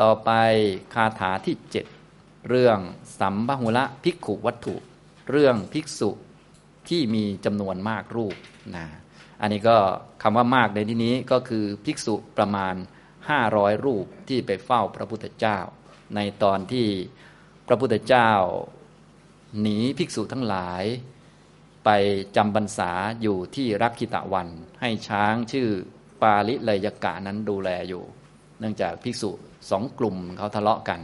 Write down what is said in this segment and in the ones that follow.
ต่อไปคาถาที่เจ็ดเรื่องสัมบหุละภิกขุวัตถุ เรื่องภิกษุที่มีจำนวนมากรูปนะอันนี้ก็คำว่ามากในที่นี้ก็คือภิกษุประมาณ 500 รูปที่ไปเฝ้าพระพุทธเจ้า ในตอนที่พระพุทธเจ้า หนีภิกษุทั้งหลาย ไปจำบรรษาอยู่ที่รักขิตะวัน ให้ช้างชื่อปาลิเลยกะนั้นดูแลอยู่ เนื่องจากภิกษุ สองกลุ่มเขาทะเลาะกัน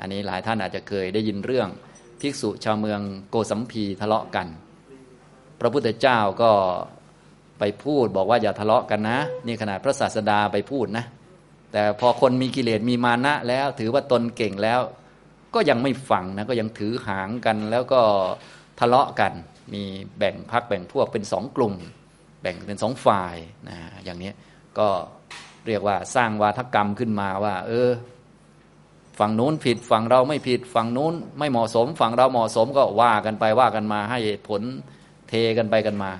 อันนี้หลายท่านอาจจะเคยได้ยินเรื่องภิกษุชาวเมืองโกสัมพีทะเลาะกัน พระพุทธเจ้าก็ไปพูดบอกว่าอย่าทะเลาะกันนะ นี่ขนาดพระศาสดาไปพูดนะ แต่พอคนมีกิเลสมีมานะแล้วถือว่าตนเก่งแล้ว ก็ยังไม่ฟังนะก็ยังถือหางกันแล้วก็ทะเลาะกัน มีแบ่งพักแบ่งพวกเป็นสองกลุ่ม แบ่งเป็นสองฝ่ายนะอย่างนี้ก็ เรียกว่าสร้างวาทกรรมขึ้นมาว่า เออ ฝั่งนู้นผิดฝั่งเราไม่ผิดฝั่งนู้นไม่เหมาะสม ฝั่งเราเหมาะสมก็ว่ากันไปว่ากันมาให้เหตุผลเทกันไปกันมา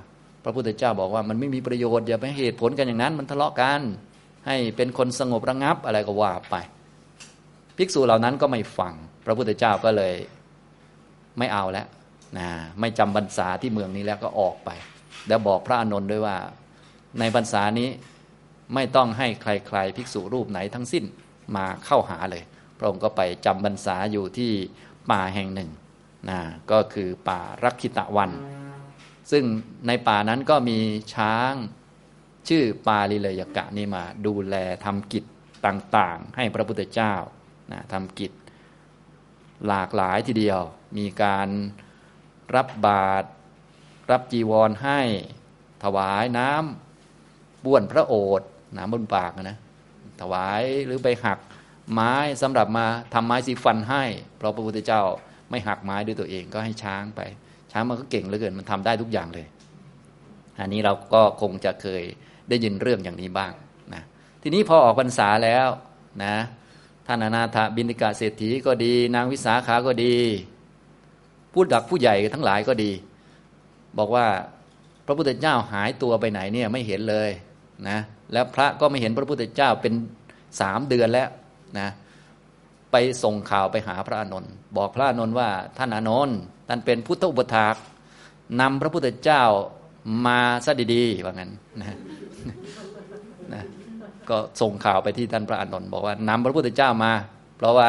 พระพุทธเจ้าบอกว่ามันไม่มีประโยชน์อย่าไปเหตุผลกันอย่างนั้น มันทะเลาะกัน ให้เป็นคนสงบระงับอะไรก็ว่าไป ภิกษุเหล่านั้นก็ไม่ฟัง พระพุทธเจ้าก็เลยไม่เอาแล้วนะไม่จำบรรษาที่เมืองนี้แล้วก็ออกไป แล้วบอกพระอานนท์ด้วยว่า ในบรรษานี้ ไม่ต้องให้ใครๆภิกษุรูปไหนทั้งสิ้นมาเข้าหาเลย พระองค์ก็ไปจำบรรษาอยู่ที่ป่าแห่งหนึ่งนะก็คือป่ารักขิตะวัน ซึ่งในป่านั้นก็มีช้างชื่อปาลิเลยกะนี่มาดูแลทำกิจต่างๆ ให้พระพุทธเจ้านะทำกิจหลากหลายทีเดียว มีการรับบาตรรับจีวรให้ถวายน้ำบ้วนพระโอษฐ์ หน้ำบนปากนะถวายหรือไปหักไม้สำหรับมาทำไม้สีฟันให้ เพราะพระพุทธเจ้าไม่หักไม้ด้วยตัวเองก็ให้ช้างไป ช้างมันก็เก่งเหลือเกินมันทำได้ทุกอย่างเลย อันนี้เราก็คงจะเคยได้ยินเรื่องอย่างนี้บ้างนะทีนี้พอออกพรรษาแล้วนะท่านอนาถบินิกาเศรษฐีก็ดี นางวิสาขาก็ดีผู้ดักผู้ใหญ่ทั้งหลายก็ดี บอกว่าพระพุทธเจ้าหายตัวไปไหนเนี่ยไม่เห็นเลยนะ แล้วพระก็ไม่เห็นพระพุทธเจ้าเป็นสามเดือนแล้วนะไปส่งข่าวไปหาพระอานนท์บอกพระอานนท์ว่าท่านอานนท์ท่านเป็นพุทธอุปถากนำพระพุทธเจ้ามาซะดีๆว่างั้นนะนะก็ส่งข่าวไปที่ท่านพระอานนท์บอกว่านำพระพุทธเจ้ามา เพราะว่า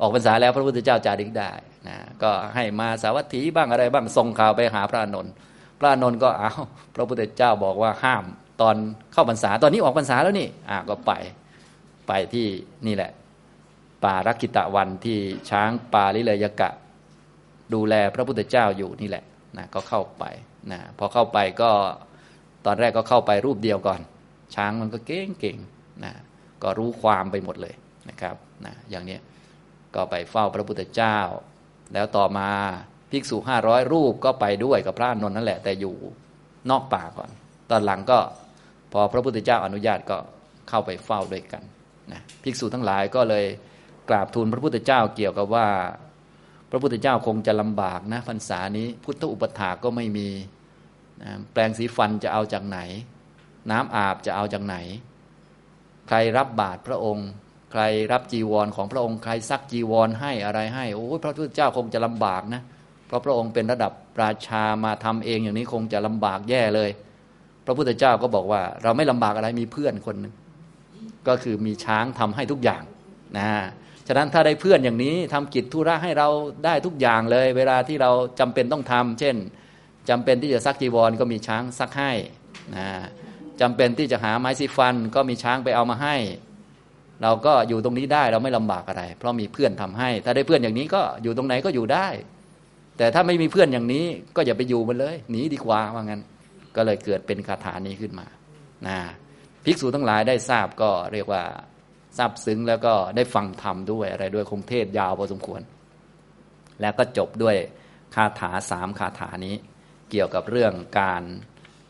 ออกพรรษาแล้วพระพุทธเจ้าจาริกได้นะก็ให้มาสาวัตถีบ้างอะไรบ้างส่งข่าวไปหาพระอานนท์พระอานนท์ก็เอาพระพุทธเจ้าบอกว่าห้าม ตอนเข้าพรรษา ตอนนี้ออกพรรษาแล้วนี่อ่าก็ไปไปที่นี่แหละ ป่ารักกิตะวันที่ช้างป่าลิเลยกะ ดูแลพระพุทธเจ้าอยู่นี่แหละนะก็เข้าไปนะพอเข้าไปก็ตอนแรกก็เข้าไปรูปเดียวก่อน ช้างมันก็เก่งเก่งนะก็รู้ความไปหมดเลยนะครับนะอย่างนี้ก็ไปเฝ้าพระพุทธเจ้า แล้วต่อมาภิกษุห้าร้อยรูปก็ไปด้วยกับพระนนท์นั่นแหละแต่อยู่นอกป่าก่อน ตอนหลังก็ พอพระพุทธเจ้าอนุญาตก็เข้าไปเฝ้าด้วยกันนะภิกษุทั้งหลายก็เลยกราบทูลพระพุทธเจ้าเกี่ยวกับว่า พระพุทธเจ้าคงจะลำบากนะพรรษานี้พุทธอุปถาก็ไม่มีนะแปลงสีฟันจะเอาจากไหน น้ำอาบจะเอาจากไหน ใครรับบาตรพระองค์ ใครรับจีวรของพระองค์ใครซักจีวรให้อะไรให้โอ้พระพุทธเจ้าคงจะลำบากนะเพราะพระองค์เป็นระดับราชามาทำเองอย่างนี้คงจะลำบากแย่เลย ระพุทธเจ้าก็บอกว่า เราไม่ลำบากอะไรมีเพื่อนคนหนึ่งก็คือมีช้างทำให้ทุกอย่างนะฉะนั้นถ้าได้เพื่อนอย่างนี้ทำกิจธุระให้เราได้ทุกอย่างเลย เวลาที่เราจำเป็นต้องทำเช่นจำเป็นที่จะซักจีวรก็มีช้างซักให้นะจำเป็นที่จะหาไม้สีฟัน ก็มีช้างไปเอามาให้ เราก็อยู่ตรงนี้ได้เราไม่ลำบากอะไร เพราะมีเพื่อนทำให้ ถ้าได้เพื่อนอย่างนี้ก็อยู่ตรงไหนก็อยู่ได้ แต่ถ้าไม่มีเพื่อนอย่างนี้ก็อย่าไปอยู่มันเลยหนีดีกว่าว่างั้น ก็เลยเกิดเป็นคาถานี้ขึ้นมานะภิกษุทั้งหลายได้ทราบก็เรียกว่าทราบซึ้งแล้วก็ได้ฟังธรรมด้วยอะไรด้วยคงเทศยาวพอสมควร แล้วก็จบด้วยคาถาสามคาถานี้ เกี่ยวกับเรื่องการ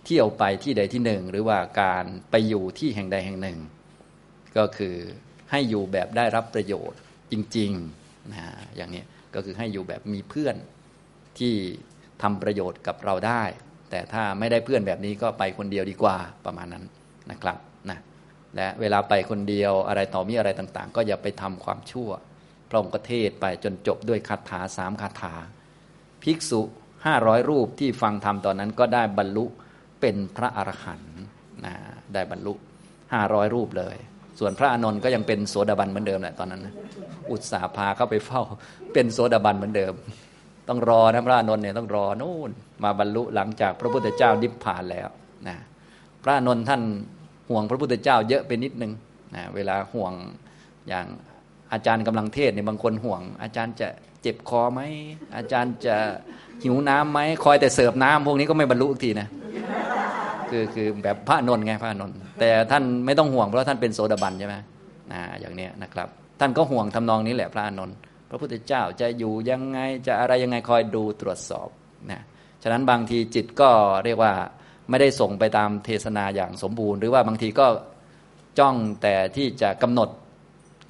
เที่ยวไปที่ใดที่หนึ่ง หรือว่าการไปอยู่ที่แห่งใดแห่งหนึ่ง ก็คือให้อยู่แบบได้รับประโยชน์จริงๆนะอย่างนี้ก็คือให้อยู่แบบมีเพื่อนที่ทำประโยชน์กับเราได้ แต่ถ้าไม่ได้เพื่อนแบบนี้ก็ไปคนเดียวดีกว่าประมาณนั้นนะครับนะและเวลาไปคนเดียวอะไรต่อมีอะไรต่างๆ ก็อย่าไปทำความชั่ว พระองค์ก็เทศไปจนจบด้วยคาถาสามคาถา ภิกษุห้าร้อยรูปที่ฟังธรรมตอนนั้นก็ได้บรรลุเป็นพระอรหันต์นะได้บรรลุห้าร้อยรูปเลย ส่วนพระอนนท์ก็ยังเป็นโสดาบันเหมือนเดิมแหละตอนนั้นนะอุตสาพาเข้าไปเฝ้าเป็นโสดาบันเหมือนเดิม ต้องรอนะพระอนนท์เนี่ยต้องรอนู่นมาบรรลุหลังจากพระพุทธเจ้านิพพานแล้วนะพระอนนท์ท่านห่วงพระพุทธเจ้าเยอะไปนิดนึงนะเวลาห่วงอย่างอาจารย์กำลังเทศเนี่ยบางคนห่วง อาจารย์จะเจ็บคอไหมอาจารย์จะหิวน้ำไหมคอยแต่เสิร์ฟน้ำพวกนี้ก็ไม่บรรลุทีนะคือคือแบบพระนนท์ไงพระนนท์แต่ท่านไม่ต้องห่วงเพราะท่านเป็นโสดาบันใช่ไหมนะอย่างเนี้ยนะครับ ท่านก็ห่วงทำนองนี้แหละพระนนท์ พระพุทธเจ้าจะอยู่ยังไงจะอะไรยังไงคอยดูตรวจสอบนะฉะนั้นบางทีจิตก็เรียกว่าไม่ได้ส่งไปตามเทศนาอย่างสมบูรณ์ หรือว่าบางทีก็จ้องแต่ที่จะกำหนด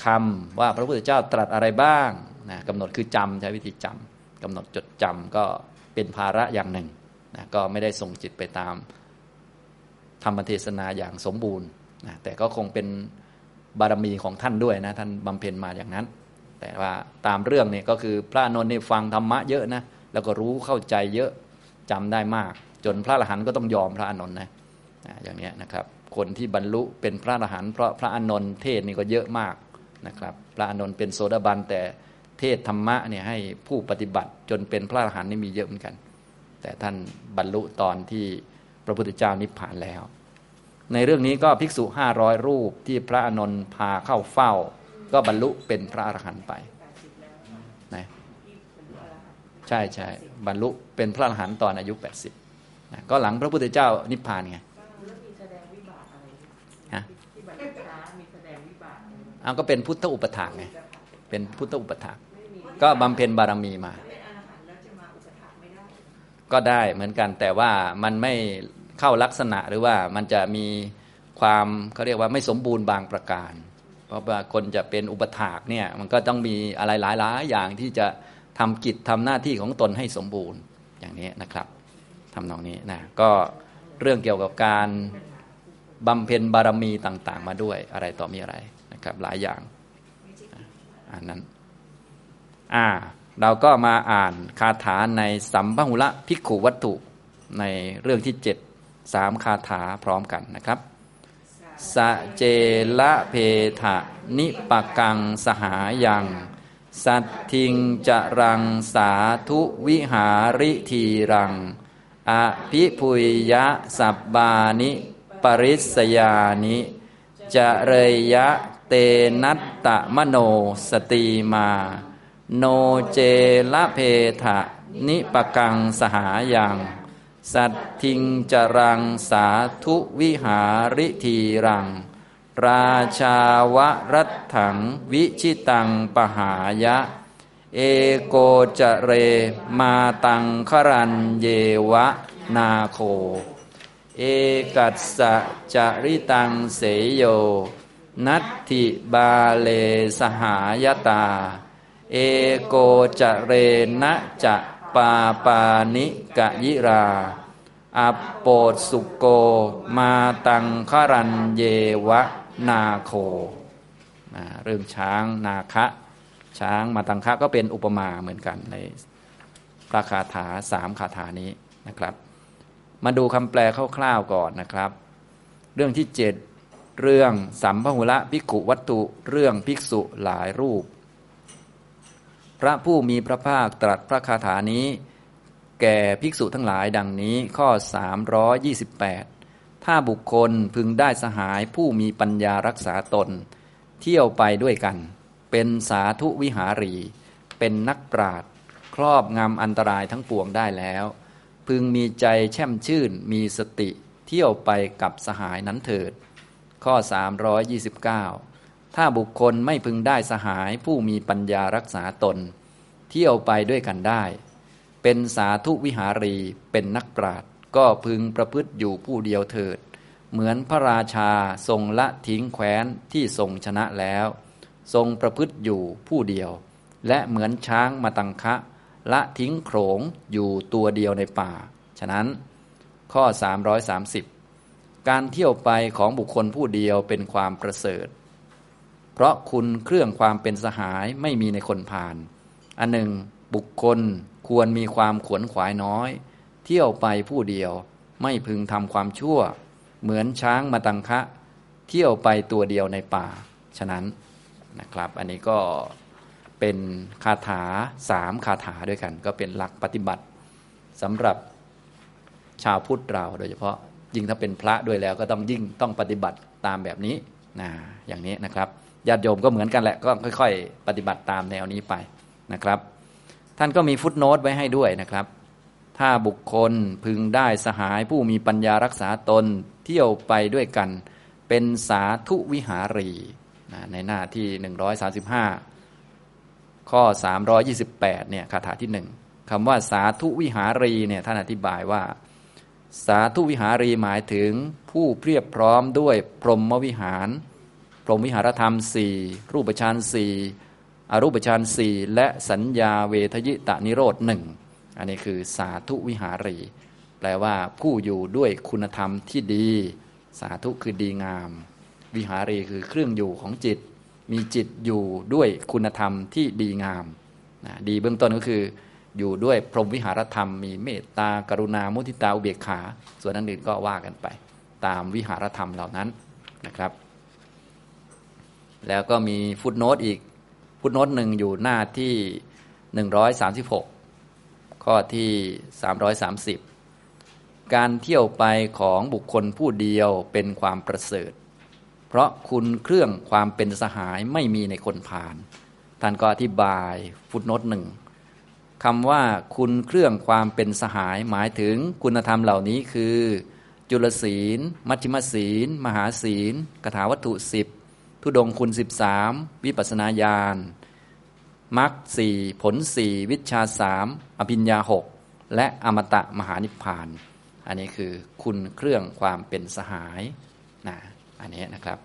คำว่าพระพุทธเจ้าตรัสอะไรบ้างนะกำหนดคือจำใช้วิธีจำกำหนดจดจำก็เป็นภาระอย่างหนึ่งนะก็ไม่ได้ส่งจิตไปตามธรรมเทศนาอย่างสมบูรณ์นะแต่ก็คงเป็นบารมีของท่านด้วยนะท่านบำเพ็ญมาอย่างนั้น แต่ว่าตามเรื่องเนี่ยก็คือพระนนท์นี่ฟังธรรมะเยอะนะแล้วก็รู้เข้าใจเยอะจำได้มาก จนพระอรหันต์ก็ต้องยอมพระอนนท์นะอย่างนี้นะครับ คนที่บรรลุเป็นพระอรหันต์เพราะพระอนนท์เทศนี่ก็เยอะมากนะครับ พระอนนท์เป็นโสดาบันแต่เทศธรรมะเนี่ยให้ผู้ปฏิบัติจนเป็นพระอรหันต์นี่มีเยอะเหมือนกัน แต่ท่านบรรลุตอนที่พระพุทธเจ้านิพพานแล้ว ในเรื่องนี้ก็ภิกษุห้าร้อยรูปที่พระอนนท์พาเข้าเฝ้า ก็บรรลุเป็นพระอรหันต์ไปนะใช่ใช่บรรลุเป็นพระอรหันต์ตอนอายุ 80นะก็หลังพระพุทธเจ้านิพพานไงฮะเอาก็เป็นพุทธอุปถากไงเป็นพุทธอุปถากก็บำเพ็ญบารมีมาก็ได้เหมือนกันแต่ว่ามันไม่เข้าลักษณะหรือว่ามันจะมีความเขาเรียกว่าไม่สมบูรณ์บางประการ เพราะว่าคนจะเป็นอุปถากเนี่ยมันก็ต้องมีอะไรหลายๆอย่างที่จะทำกิจทำหน้าที่ของตนให้สมบูรณ์อย่างนี้นะครับทำนองนี้นะก็เรื่องเกี่ยวกับการบำเพ็ญบารมีต่างๆ มาด้วยอะไรต่อมีอะไรนะครับ หลายอย่างอันนั้นอ่าเราก็มาอ่านคาถาในสัมพหุละภิกขุวัตถุในเรื่องที่เจ็ดสามคาถาพร้อมกันนะครับ สะเจละเพทะนิปกังสหายัง สัตทิงจะรังสาธุวิหาริทีรัง อภิพุยยะสับบานิ ปริสยานิ จะเรยยะเตนัตตะมโนสตีมา โนเจละเพทะนิปกังสหายัง สัตทิงจรังสาธุวิหาริทีรัง ราชาวรัตถังวิชิตังปหายะ เอโกจเรมาตังครันเยวะนาโค เอกัสสะจริตังเสยโย นัตถิบาเลสหายตา เอโกจเรนะจะ ปาปานิกะยิราอัปโปดสุโก มาตังคารันเยวะนาโคนะเรื่องช้างนาคะช้างมาตังคะก็เป็นอุปมาเหมือนกันในพระคาถาสามคาถานี้นะครับ มาดูคำแปลคร่าวๆก่อนนะครับ เรื่องที่เจ็ดเรื่องสัมภหุละภิกขุวัตถุเรื่องภิกษุหลายรูป พระผู้มีพระภาคตรัสพระคาถานี้ แก่ภิกษุทั้งหลายดังนี้ข้อ 328 ถ้าบุคคลพึงได้สหายผู้มีปัญญารักษาตน เที่ยวไปด้วยกัน เป็นสาธุวิหารี เป็นนักปราดครอบงำอันตรายทั้งปวงได้แล้ว พึงมีใจแช่มชื่นมีสติ เที่ยวไปกับสหายนั้นเถิด ข้อ 329 ถ้าบุคคลไม่พึงได้สหายผู้มีปัญญารักษาตน เที่ยวไปด้วยกันได้ เป็นสาธุวิหารีเป็นนักปราชญ์ก็พึงประพฤติอยู่ผู้เดียวเถิด เหมือนพระราชาทรงละทิ้งแคว้นที่ทรงชนะแล้ว ทรงประพฤติอยู่ผู้เดียว และเหมือนช้างมาตังคะ ละทิ้งโขงอยู่ตัวเดียวในป่า ฉะนั้น ข้อ 330 การเที่ยวไปของบุคคลผู้เดียวเป็นความประเสริฐ เพราะคุณเครื่องความเป็นสหายไม่มีในคนผ่านอันหนึ่งบุคคลควรมีความขวนขวายน้อย เที่ยวไปผู้เดียว ไม่พึงทำความชั่ว เหมือนช้างมาตังคะ เที่ยวไปตัวเดียวในป่า ฉะนั้นนะครับ อันนี้ก็เป็นคาถาสามคาถาด้วยกัน ก็เป็นหลักปฏิบัติสำหรับชาวพุทธเราโดยเฉพาะยิ่งถ้าเป็นพระด้วยแล้วก็ต้องยิ่งต้องปฏิบัติตามแบบนี้นะอย่างนี้นะครับ ญาติโยมก็เหมือนกันแหละก็ค่อย ๆ ปฏิบัติตามแนวนี้ไปนะครับ ท่านก็มีฟุตโนตไว้ให้ด้วยนะครับ ถ้าบุคคลพึงได้สหายผู้มีปัญญารักษาตนเที่ยวไปด้วยกัน เป็นสาธุวิหารีนะในหน้าที่ 135 ข้อ 328เนี่ยคาถาที่หนึ่งคำว่าสาธุวิหารีเนี่ยท่านอธิบายว่า สาธุวิหารีหมายถึงผู้เพียบพร้อมด้วยพรหมวิหาร รหมวิหารธรรมสี่รูปฌานสี่อรูปฌานสี่และสัญญาเวทยิตานิโรธหนึ่งอันนี้คือสาธุวิหารี แปลว่าผู้อยู่ด้วยคุณธรรมที่ดี สาธุคือดีงาม วิหารีคือเครื่องอยู่ของจิต มีจิตอยู่ด้วยคุณธรรมที่ดีงามนะดีเบื้องต้นก็คืออยู่ด้วยพรหมวิหารธรรม มีเมตตากรุณามุทิตาอุเบกขา ส่วนนั้นอื่นก็ว่ากันไป ตามวิหารธรรมเหล่านั้นนะครับ แล้วก็มีฟุตโนตอีก ฟุตโนตหนึ่งอยู่หน้าที่ 136 ข้อที่ 330 การเที่ยวไปของบุคคลผู้เดียวเป็นความประเสริฐ เพราะคุณเครื่องความเป็นสหายไม่มีในคนผ่าน ท่านก็อธิบายฟุตโนตหนึ่งคำว่าคุณเครื่องความเป็นสหายหมายถึงคุณธรรมเหล่านี้คือ จุลศีล มัชฌิมศีล มหาศีลกถาวัตถุสิบ ทุดงคุณสิบสามวิปัสนาญาณมรรคสี่ผลสี่วิชาสามอภิญญาหกและอมตะมหานิพพาน อันนี้คือคุณเครื่องความเป็นสหายนะอันนี้นะครับ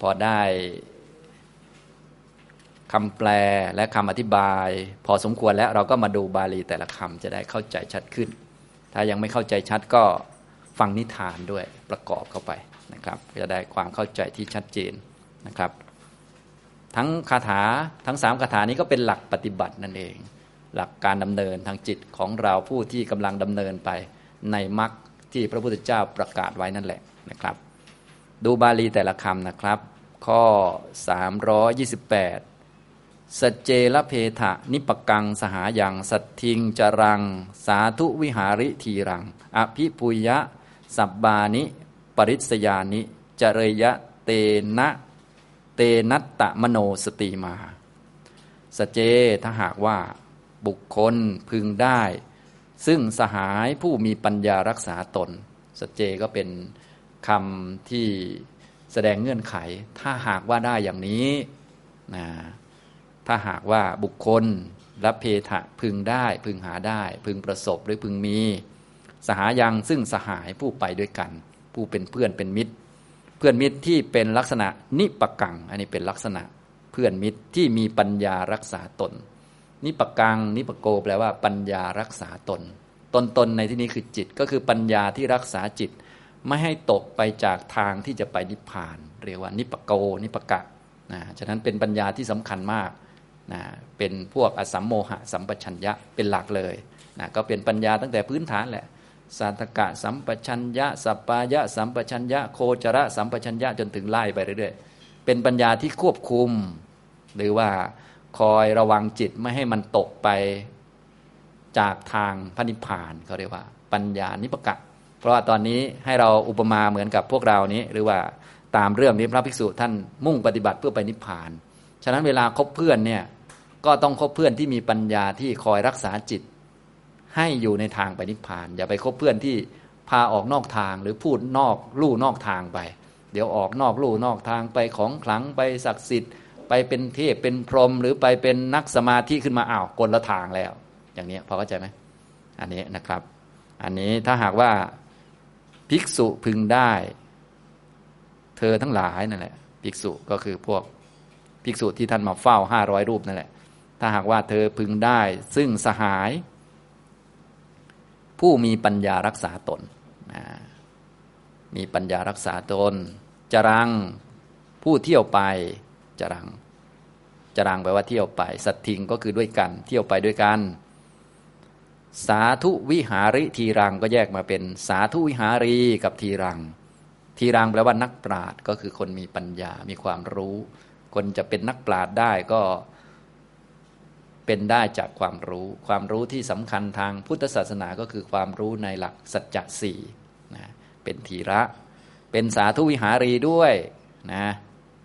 พอได้คำแปลและคำอธิบาย พอสมควรแล้วเราก็มาดูบาลีแต่ละคำจะได้เข้าใจชัดขึ้น ถ้ายังไม่เข้าใจชัดก็ฟังนิทานด้วยประกอบเข้าไปนะครับ จะได้ความเข้าใจที่ชัดเจน นะครับ ทั้งคาถาทั้งสามคาถานี้ก็เป็นหลักปฏิบัตินั่นเอง หลักการดำเนินทางจิตของเราผู้ที่กำลังดำเนินไปในมรรคที่พระพุทธเจ้าประกาศไว้นั่นแหละนะครับ ดูบาลีแต่ละคำนะครับ ข้อ 328สเจลเพทะนิปกังสหายังสัตทิงจรัง สาธุวิหาริทีรัง อภิปุยะ สับบานิ ปริศยานิ จเรยะเตนะ เตนัตตะมโนสติมา สเจถ้าหากว่าบุคคลพึงได้ ซึ่งสหายผู้มีปัญญารักษาตน สเจก็เป็นคำที่แสดงเงื่อนไข ถ้าหากว่าได้อย่างนี้นะถ้าหากว่าบุคคลรับเพทะพึงได้ พึงหาได้ พึงประสบหรือพึงมี สหายังซึ่งสหายผู้ไปด้วยกัน ผู้เป็นเพื่อนเป็นมิตร พื่อนมิตรที่เป็นลักษณะนิปกัง อันนี้เป็นลักษณะเพื่อนมิตรที่มีปัญญารักษาตน นิปกัง นิปโกแปลว่าปัญญารักษาตน ตนตนในที่นี้คือจิตก็คือปัญญาที่รักษาจิต ไม่ให้ตกไปจากทางที่จะไปนิพพาน เรียกว่านิปโก นิปกะนะฉะนั้นเป็นปัญญาที่สำคัญมากนะเป็นพวกอสัมโมหะสัมปชัญญะเป็นหลักเลยนะก็เป็นปัญญาตั้งแต่พื้นฐานแหละ สัตกะสัมปชัญญะสัปปายะสัมปชัญญะโคจระสัมปชัญญะจนถึงไล่ไปเรื่อยๆ เป็นปัญญาที่ควบคุม หรือว่าคอยระวังจิตไม่ให้มันตกไปจากทางพระนิพพานเขาเรียกว่า ปัญญานิปกะ เพราะว่าตอนนี้ให้เราอุปมาเหมือนกับพวกเรานี้ หรือว่าตามเรื่องนี้พระภิกษุท่านมุ่งปฏิบัติเพื่อไปนิพพาน ฉะนั้นเวลาคบเพื่อนเนี่ยก็ต้องคบเพื่อนที่มีปัญญาที่คอยรักษาจิต ให้อยู่ในทางไปนิพพาน อย่าไปคบเพื่อนที่พาออกนอกทางหรือพูดนอกลู่นอกทางไป เดี๋ยวออกนอกลู่นอกทางไปของขลังไปศักดิ์สิทธิ์ ไปเป็นเทพเป็นพรหมหรือไปเป็นนักสมาธิขึ้นมาอ้าวกลละทางแล้ว อย่างนี้พอเข้าใจไหมอันนี้นะครับ อันนี้ถ้าหากว่าภิกษุพึงได้ เธอทั้งหลายนั่นแหละภิกษุก็คือพวกภิกษุที่ท่านมาเฝ้าห้าร้อยรูปนั่นแหละ ถ้าหากว่าเธอพึงได้ ซึ่งสหาย ผู้มีปัญญารักษาตน มีปัญญารักษาตน จรัง ผู้เที่ยวไป จรัง จรังแปลว่าเที่ยวไป สัตทิงก็คือด้วยกัน เที่ยวไปด้วยกัน สาธุวิหาริทีรังก็แยกมาเป็น สาธุวิหารีกับทีรัง ทีรังแปลว่านักปราชญ์ก็คือคนมีปัญญา มีความรู้ คนจะเป็นนักปราชญ์ได้ก็ เป็นได้จากความรู้ ความรู้ที่สำคัญทางพุทธศาสนาก็คือความรู้ในหลักสัจจะสี่นะเป็นทีระ เป็นสาธุวิหารีด้วยนะ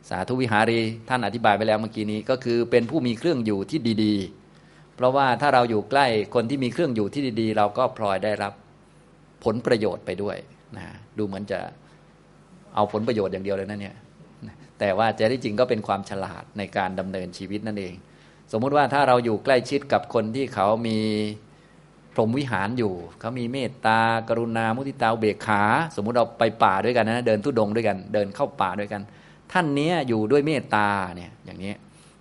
สาธุวิหารีท่านอธิบายไปแล้วเมื่อกี้นี้ก็คือเป็นผู้มีเครื่องอยู่ที่ดีๆ เพราะว่าถ้าเราอยู่ใกล้คนที่มีเครื่องอยู่ที่ดีๆ เราก็พลอยได้รับผลประโยชน์ไปด้วยนะดูเหมือนจะเอาผลประโยชน์อย่างเดียวเลยนะเนี่ยแต่ว่าจะที่จริงก็เป็นความฉลาดในการดำเนินชีวิตนั่นเอง สมมุติว่าถ้าเราอยู่ใกล้ชิดกับคนที่เขามีพรหมวิหารอยู่ เขามีเมตตากรุณามุทิตาเบกขา สมมุติเราไปป่าด้วยกันนะเดินทุดงด้วยกัน เดินเข้าป่าด้วยกัน ท่านนี้อยู่ด้วยเมตตาเนี่ยอย่างนี้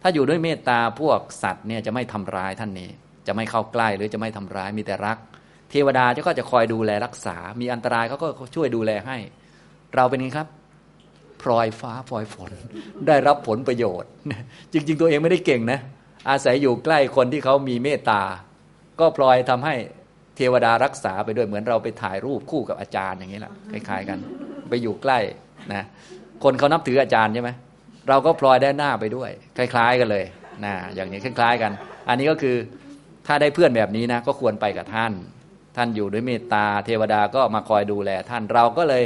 ถ้าอยู่ด้วยเมตตาพวกสัตว์เนี่ยจะไม่ทำร้ายท่านนี้ จะไม่เข้าใกล้หรือจะไม่ทำร้ายมีแต่รัก เทวดาก็จะคอยดูแลรักษา มีอันตรายเขาก็ช่วยดูแลให้ เราเป็นไงครับพลอยฟ้าพลอยฝน ได้รับผลประโยชน์ จริง ๆ ตัวเองไม่ได้เก่งนะ อาศัยอยู่ใกล้คนที่เขามีเมตตา ก็พลอยทำให้เทวดารักษาไปด้วยเหมือนเราไปถ่ายรูปคู่กับอาจารย์อย่างนี้แหละคล้ายๆกัน ไปอยู่ใกล้นะคนเขานับถืออาจารย์ใช่ไหมเราก็พลอยได้หน้าไปด้วย คล้าย ๆ กันเลยนะอย่างนี้คล้าย ๆ กัน อันนี้ก็คือถ้าได้เพื่อนแบบนี้นะก็ควรไปกับท่าน ท่านอยู่ด้วยเมตตา เทวดาก็มาคอยดูแล ท่านเราก็เลย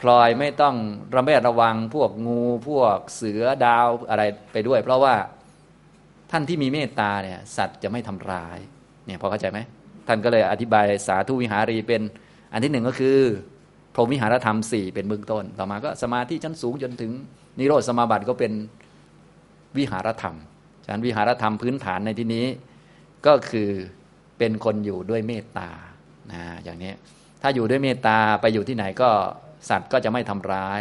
พลอยไม่ต้องระแวดระวังพวกงูพวกเสือดาวอะไรไปด้วย เพราะว่า ท่านที่มีเมตตาเนี่ยสัตว์จะไม่ทำร้ายเนี่ยพอเข้าใจไหมท่านก็เลยอธิบายสาธุวิหารีเป็นอันที่หนึ่งก็คือ พรหมวิหารธรรมสี่เป็นเบื้องต้น ต่อมาก็สมาธิชั้นสูงจนถึงนิโรธสมาบัติก็เป็นวิหารธรรมฉะนั้นวิหารธรรมพื้นฐานในที่นี้ ก็คือเป็นคนอยู่ด้วยเมตตานะอย่างนี้ถ้าอยู่ด้วยเมตตาไปอยู่ที่ไหนก็สัตว์ก็จะไม่ทำร้าย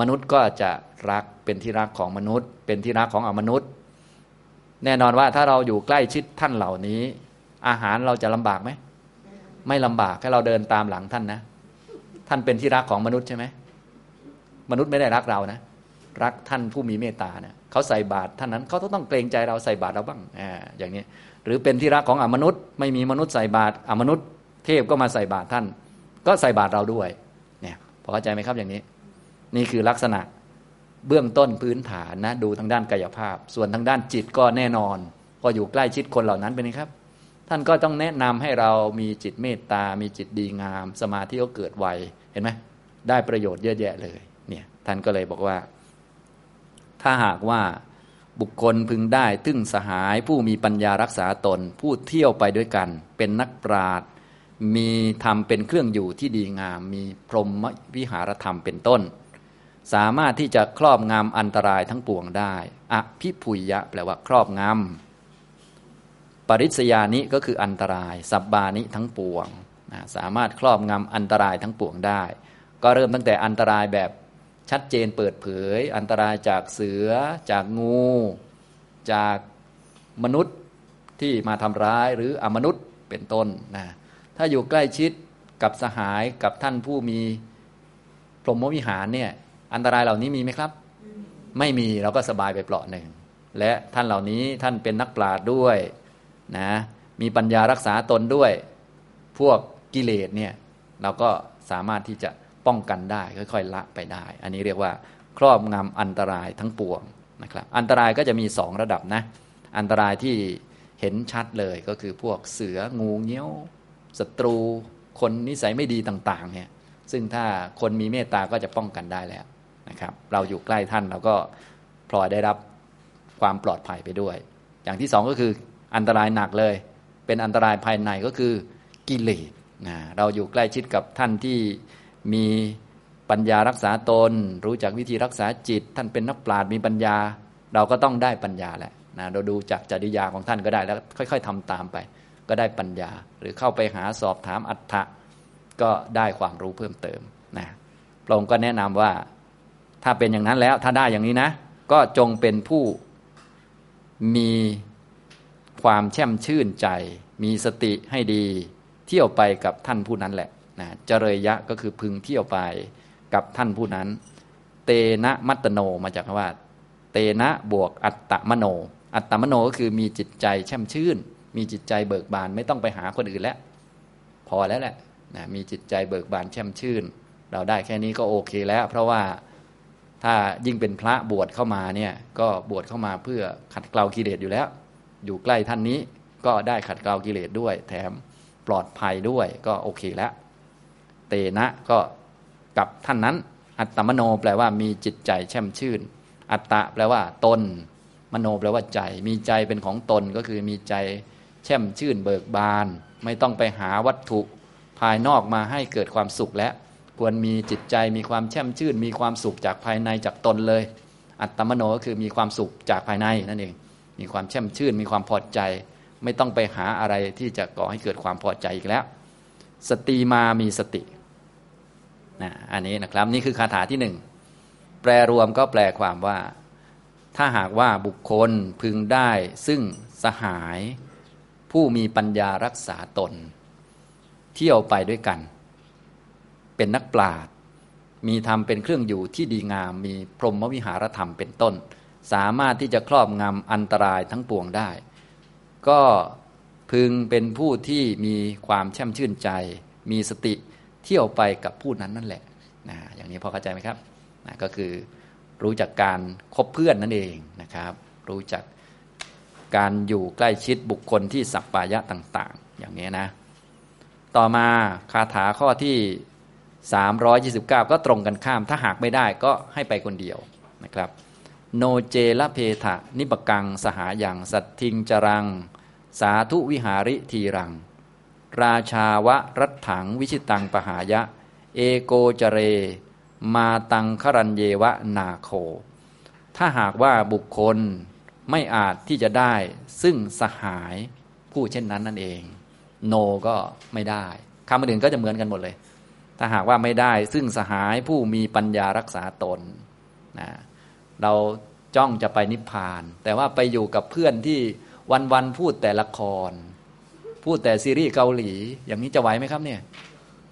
มนุษย์ก็จะรักเป็นที่รักของมนุษย์ เป็นที่รักของอมนุษย์ แน่นอนว่าถ้าเราอยู่ใกล้ชิดท่านเหล่านี้ อาหารเราจะลำบากไหม ไม่ลำบากแค่เราเดินตามหลังท่านนะ ท่านเป็นที่รักของมนุษย์ใช่ไหมมนุษย์ไม่ได้รักเรานะ รักท่านผู้มีเมตตาเนะี่ยเขาใส่บาตรท่านนั้นเขาต้องเกรงใจเราใส่บาตรเราบ้างอ่าอย่างนี้ หรือเป็นที่รักของอมนุษย์ไม่มีมนุษย์ใส่บาตรอมนุษย์ เทพก็มาใส่บาตรท่าน ก็ใส่บาตรเราด้วย เนี่ยพอเข้าใจไหมครับอย่างนี้ นี่คือลักษณะ เบื้องต้นพื้นฐานนะ ดูทางด้านกายภาพ ส่วนทางด้านจิตก็แน่นอน ก็อยู่ใกล้ชิดคนเหล่านั้นเป็นไงครับ ท่านก็ต้องแนะนำให้เรามีจิตเมตตา มีจิตดีงาม สมาธิก็เกิดไวเห็นไหมได้ประโยชน์เยอะแยะเลย เนี่ย ท่านก็เลยบอกว่า ถ้าหากว่าบุคคลพึงได้ตึงสหายผู้มีปัญญารักษาตน ผู้เที่ยวไปด้วยกัน เป็นนักปราดมีธรรมเป็นเครื่องอยู่ที่ดีงาม มีพรหมวิหารธรรมเป็นต้น สามารถที่จะครอบงำอันตรายทั้งปวงได้อภิพุยยะ แปลว่าครอบงำปริศยานิก็คืออันตราย สับบานิทั้งปวงนะสามารถครอบงำอันตรายทั้งปวงได้ ก็เริ่มตั้งแต่อันตรายแบบชัดเจนเปิดเผย อันตรายจากเสือ จากงู จากมนุษย์ที่มาทำร้ายหรืออมนุษย์เป็นต้นนะถ้าอยู่ใกล้ชิดกับสหายกับท่านผู้มีพรหมวิหารเนี่ย อันตรายเหล่านี้มีไหมครับ ไม่มีเราก็สบายไปเปราะหนึ่ง และท่านเหล่านี้ท่านเป็นนักปราชญ์ด้วยนะมีปัญญารักษาตนด้วย พวกกิเลสเนี่ยเราก็สามารถที่จะป้องกันได้ ค่อยๆ ละไปได้ อันนี้เรียกว่า ครอบงำอันตรายทั้งปวงนะครับ อันตรายก็จะมีสองระดับนะ อันตรายที่เห็นชัดเลยก็คือพวกเสืองูเงี้ยวศัตรู คนนิสัยไม่ดีต่าง ๆ เนี่ย ซึ่งถ้าคนมีเมตตาก็จะป้องกันได้แล้ว นะครับ เราอยู่ใกล้ท่านเราก็พลอยได้รับความปลอดภัยไปด้วย อย่างที่สองก็คืออันตรายหนักเลย เป็นอันตรายภายในก็คือกิเลสนะเราอยู่ใกล้ชิดกับท่านที่มีปัญญารักษาตน รู้จักวิธีรักษาจิต ท่านเป็นนักปราชญ์มีปัญญา เราก็ต้องได้ปัญญาแหละนะเราดูจากจริยาของท่านก็ได้แล้วค่อย ๆทำตามไป ก็ได้ปัญญา หรือเข้าไปหาสอบถามอัฏฐะก็ได้ความรู้เพิ่มเติมนะพระองค์ก็แนะนำว่า ถ้าเป็นอย่างนั้นแล้วถ้าได้อย่างนี้นะ ก็จงเป็นผู้มีความแช่มชื่นใจ มีสติให้ดี เที่ยวไปกับท่านผู้นั้นแหละนะเจริยะก็คือพึงเที่ยวไปกับท่านผู้นั้น เตนะมัตโนมาจากคำว่า เตนะบวกอัตตมโน อัตตมโนก็คือมีจิตใจแช่มชื่น มีจิตใจเบิกบานไม่ต้องไปหาคนอื่นแล้ว พอแล้วแหละนะมีจิตใจเบิกบานแช่มชื่น เราได้แค่นี้ก็โอเคแล้ว เพราะว่า ถ้ายิ่งเป็นพระบวชเข้ามาเนี่ยก็บวชเข้ามาเพื่อขัดเกลากิเลสอยู่แล้ว อยู่ใกล้ท่านนี้ก็ได้ขัดเกลากิเลสด้วย แถมปลอดภัยด้วยก็โอเคแล้ว เตนะก็กับท่านนั้น อัตตมโนแปลว่ามีจิตใจแช่มชื่น อัตตะแปลว่าตน มโนแปลว่าใจ มีใจเป็นของตนก็คือมีใจแช่มชื่นเบิกบาน ไม่ต้องไปหาวัตถุภายนอกมาให้เกิดความสุขแล้ว ควรมีจิตใจมีความแช่มชื่น มีความสุขจากภายในจากตนเลย อัตตมโนก็คือมีความสุขจากภายในนั่นเอง มีความแช่มชื่น มีความพอใจ ไม่ต้องไปหาอะไรที่จะก่อให้เกิดความพอใจอีกแล้ว สติมามีสตินะอันนี้นะครับนี่คือคาถาที่หนึ่งแปลรวมก็แปลความว่า ถ้าหากว่าบุคคลพึงได้ซึ่งสหาย ผู้มีปัญญารักษาตน เที่ยวไปด้วยกัน เป็นนักปราชญ์มีธรรมเป็นเครื่องอยู่ที่ดีงาม มีพรหมวิหารธรรมเป็นต้น สามารถที่จะครอบงำอันตรายทั้งปวงได้ ก็พึงเป็นผู้ที่มีความแช่มชื่นใจ มีสติเที่ยวไปกับผู้นั้นนั่นแหละนะอย่างนี้พอเข้าใจไหมครับนะก็คือรู้จักการคบเพื่อนนั่นเองนะครับ รู้จักการอยู่ใกล้ชิดบุคคลที่สัปปายะต่าง ๆ อย่างนี้นะ ต่อมาคาถาข้อที่ 329 ก็ตรงกันข้าม ถ้าหากไม่ได้ก็ให้ไปคนเดียวนะครับ โนเจละเพทะนิปกังสหาอย่างสัตทิงจรัง สาธุวิหาริทีรัง ราชาวะรัตถังวิชิตังปหายะ เอโกจเร มาตังครันเยวะนาโค ถ้าหากว่าบุคคลไม่อาจที่จะได้ซึ่งสหายผู้เช่นนั้นนั่นเอง โนก็ไม่ได้คำอื่นก็จะเหมือนกันหมดเลย ถ้าหากว่าไม่ได้ ซึ่งสหายผู้มีปัญญารักษาตนนะเราจ้องจะไปนิพพาน แต่ว่าไปอยู่กับเพื่อนที่วันๆพูดแต่ละคร พูดแต่ซีรีส์เกาหลี อย่างนี้จะไหวไหมครับเนี่ย